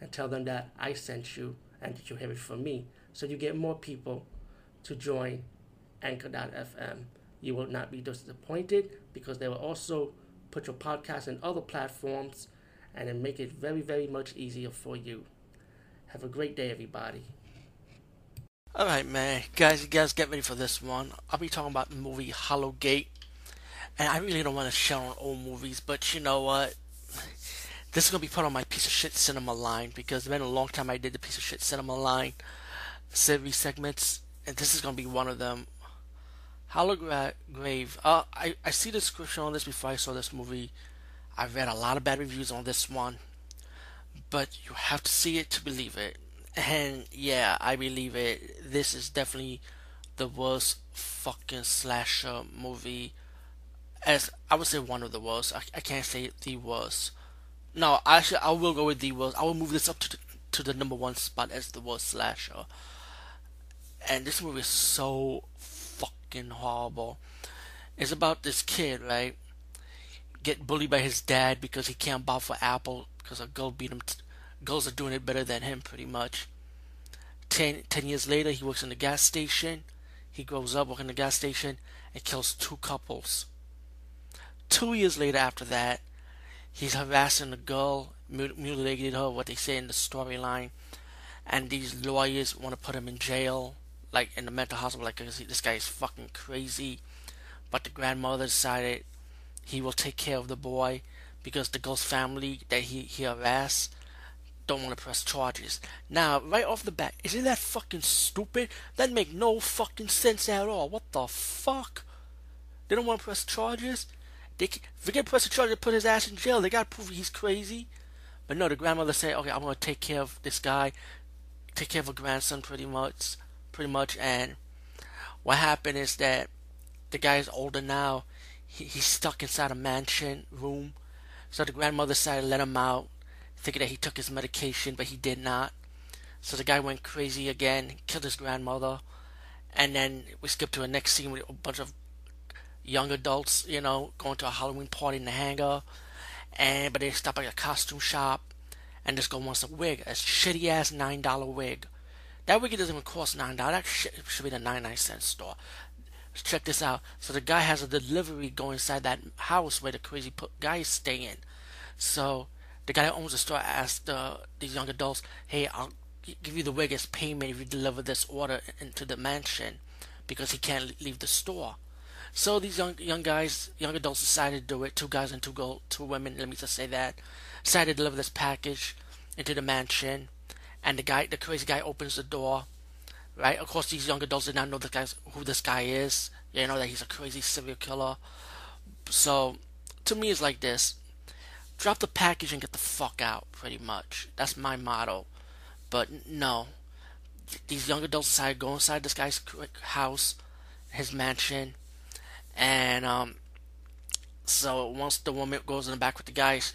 and tell them that I sent you and that you have it from me. So you get more people to join Anchor.fm. You will not be disappointed because they will also put your podcast in other platforms and then make it very, very much easier for you. Have a great day, everybody. Alright, man. Guys, you guys get ready for this one. I'll be talking about the movie Hollowgate. And I really don't want to share on old movies, but you know what? This is going to be put on my piece of shit cinema line because it's been a long time I did the piece of shit cinema line series segments, and this is going to be one of them. Hollowgrave. Uh, I, I see the description on this before I saw this movie. I've read a lot of bad reviews on this one, but you have to see it to believe it. And yeah, I believe it. This is definitely the worst fucking slasher movie. As I would say, one of the worst. I, I can't say the worst. No, actually, I will go with the worst. I will move this up to the, to the number one spot as the worst slasher. And this movie is so fucking horrible. It's about this kid, right? Get bullied by his dad because he can't buy for Apple because a girl beat him. T- girls are doing it better than him, pretty much. Ten, ten years later, he works in the gas station. He grows up working in the gas station and kills two couples. Two years later, after that, he's harassing the girl, mutilated her, what they say in the storyline, and these lawyers want to put him in jail, like in the mental hospital, like this guy is fucking crazy. But the grandmother decided he will take care of the boy because the girl's family that he, he harassed don't want to press charges. Now, right off the bat, isn't that fucking stupid? That make no fucking sense at all. What the fuck? They don't want to press charges? They forget the charge and put his ass in jail. They gotta prove he's crazy. But no, the grandmother said, "Okay, I'm gonna take care of this guy, take care of her grandson, pretty much, pretty much." And what happened is that the guy is older now. He, he's stuck inside a mansion room. So the grandmother decided to let him out, thinking that he took his medication, but he did not. So the guy went crazy again, killed his grandmother, and then we skip to a next scene with a bunch of young adults, you know, going to a Halloween party in the hangar, and but they stop at a costume shop, and this girl wants a wig, a shitty ass nine dollar wig. That wig doesn't even cost nine dollars. That shit should be the ninety nine cent store. Check this out. So the guy has a delivery going inside that house where the crazy guy is staying. So the guy that owns the store asked uh, these young adults, "Hey, I'll give you the wig as payment if you deliver this order into the mansion," because he can't leave the store. So these young young guys, young adults decided to do it. Two guys and two girl, two women. Let me just say that decided to deliver this package into the mansion, and the guy, the crazy guy, opens the door. Right. Of course, these young adults did not know the guys who this guy is. You know that he's a crazy serial killer. So, to me, it's like this: drop the package and get the fuck out. Pretty much. That's my motto. But no, these young adults decided to go inside this guy's house, his mansion, and um, so once the woman goes in the back with the guys,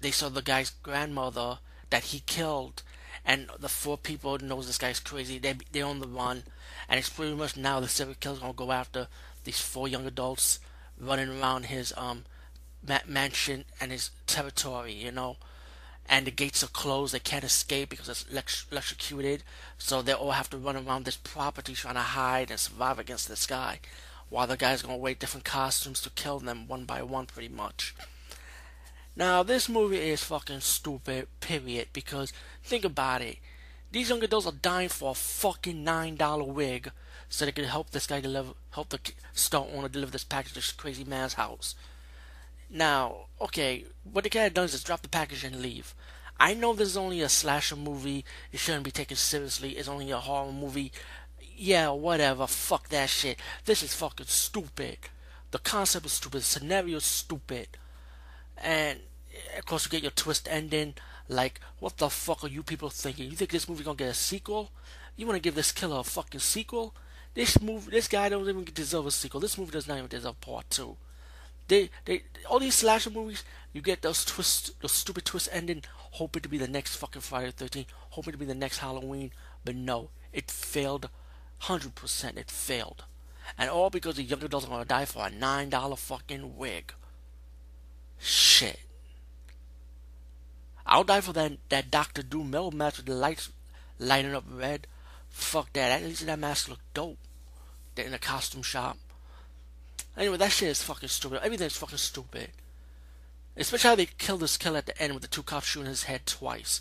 they saw the guy's grandmother that he killed, and the four people knows this guy's crazy. They they on the run, and it's pretty much now the serial killer's gonna go after these four young adults running around his um ma- mansion and his territory, you know. And the gates are closed; they can't escape because it's electrocuted. So they all have to run around this property trying to hide and survive against this guy while the guy's gonna wear different costumes to kill them one by one, pretty much. Now, this movie is fucking stupid, period, because think about it. These young adults are dying for a fucking $9 wig so they can help this guy deliver, help the store owner deliver this package to this crazy man's house. Now, okay, what the guy does is drop the package and leave. I know this is only a slasher movie, it shouldn't be taken seriously, it's only a horror movie, yeah, whatever, fuck that shit. This is fucking stupid. The concept is stupid, the scenario is stupid. And of course you get your twist ending Like, what the fuck are you people thinking? You think this movie gonna get a sequel? You wanna give this killer a fucking sequel? This movie, this guy don't even deserve a sequel. This movie does not even deserve part two. They, they, all these slasher movies, you get those twists, those stupid twist ending, hoping to be the next fucking Friday the 13th, hoping to be the next Halloween, but no, it failed, hundred percent, it failed, and all because the young adults are gonna die for a nine dollar fucking wig. Shit. I'll die for that that Doctor Doom metal match with the lights lighting up red. Fuck that. At least that mask looked dope. They're In a costume shop. Anyway, that shit is fucking stupid. Everything's fucking stupid. Especially how they killed this killer at the end with the two cops shooting his head twice.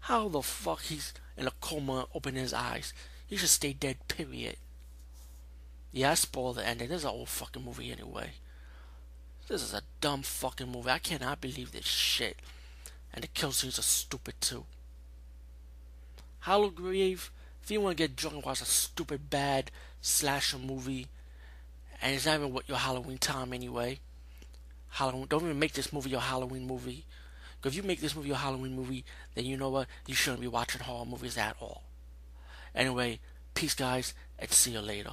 How the fuck he's in a coma opening his eyes? He should stay dead, period. Yeah, I spoiled the ending. This is an old fucking movie anyway. This is a dumb fucking movie. I cannot believe this shit. And the kill scenes are stupid too. Hollow Grave, if you want to get drunk and watch a stupid bad slasher movie, and it's not even what your Halloween time anyway. Halloween, don't even make this movie your Halloween movie. Because if you make this movie your Halloween movie, then you know what? You shouldn't be watching horror movies at all. Anyway, peace, guys, and see you later.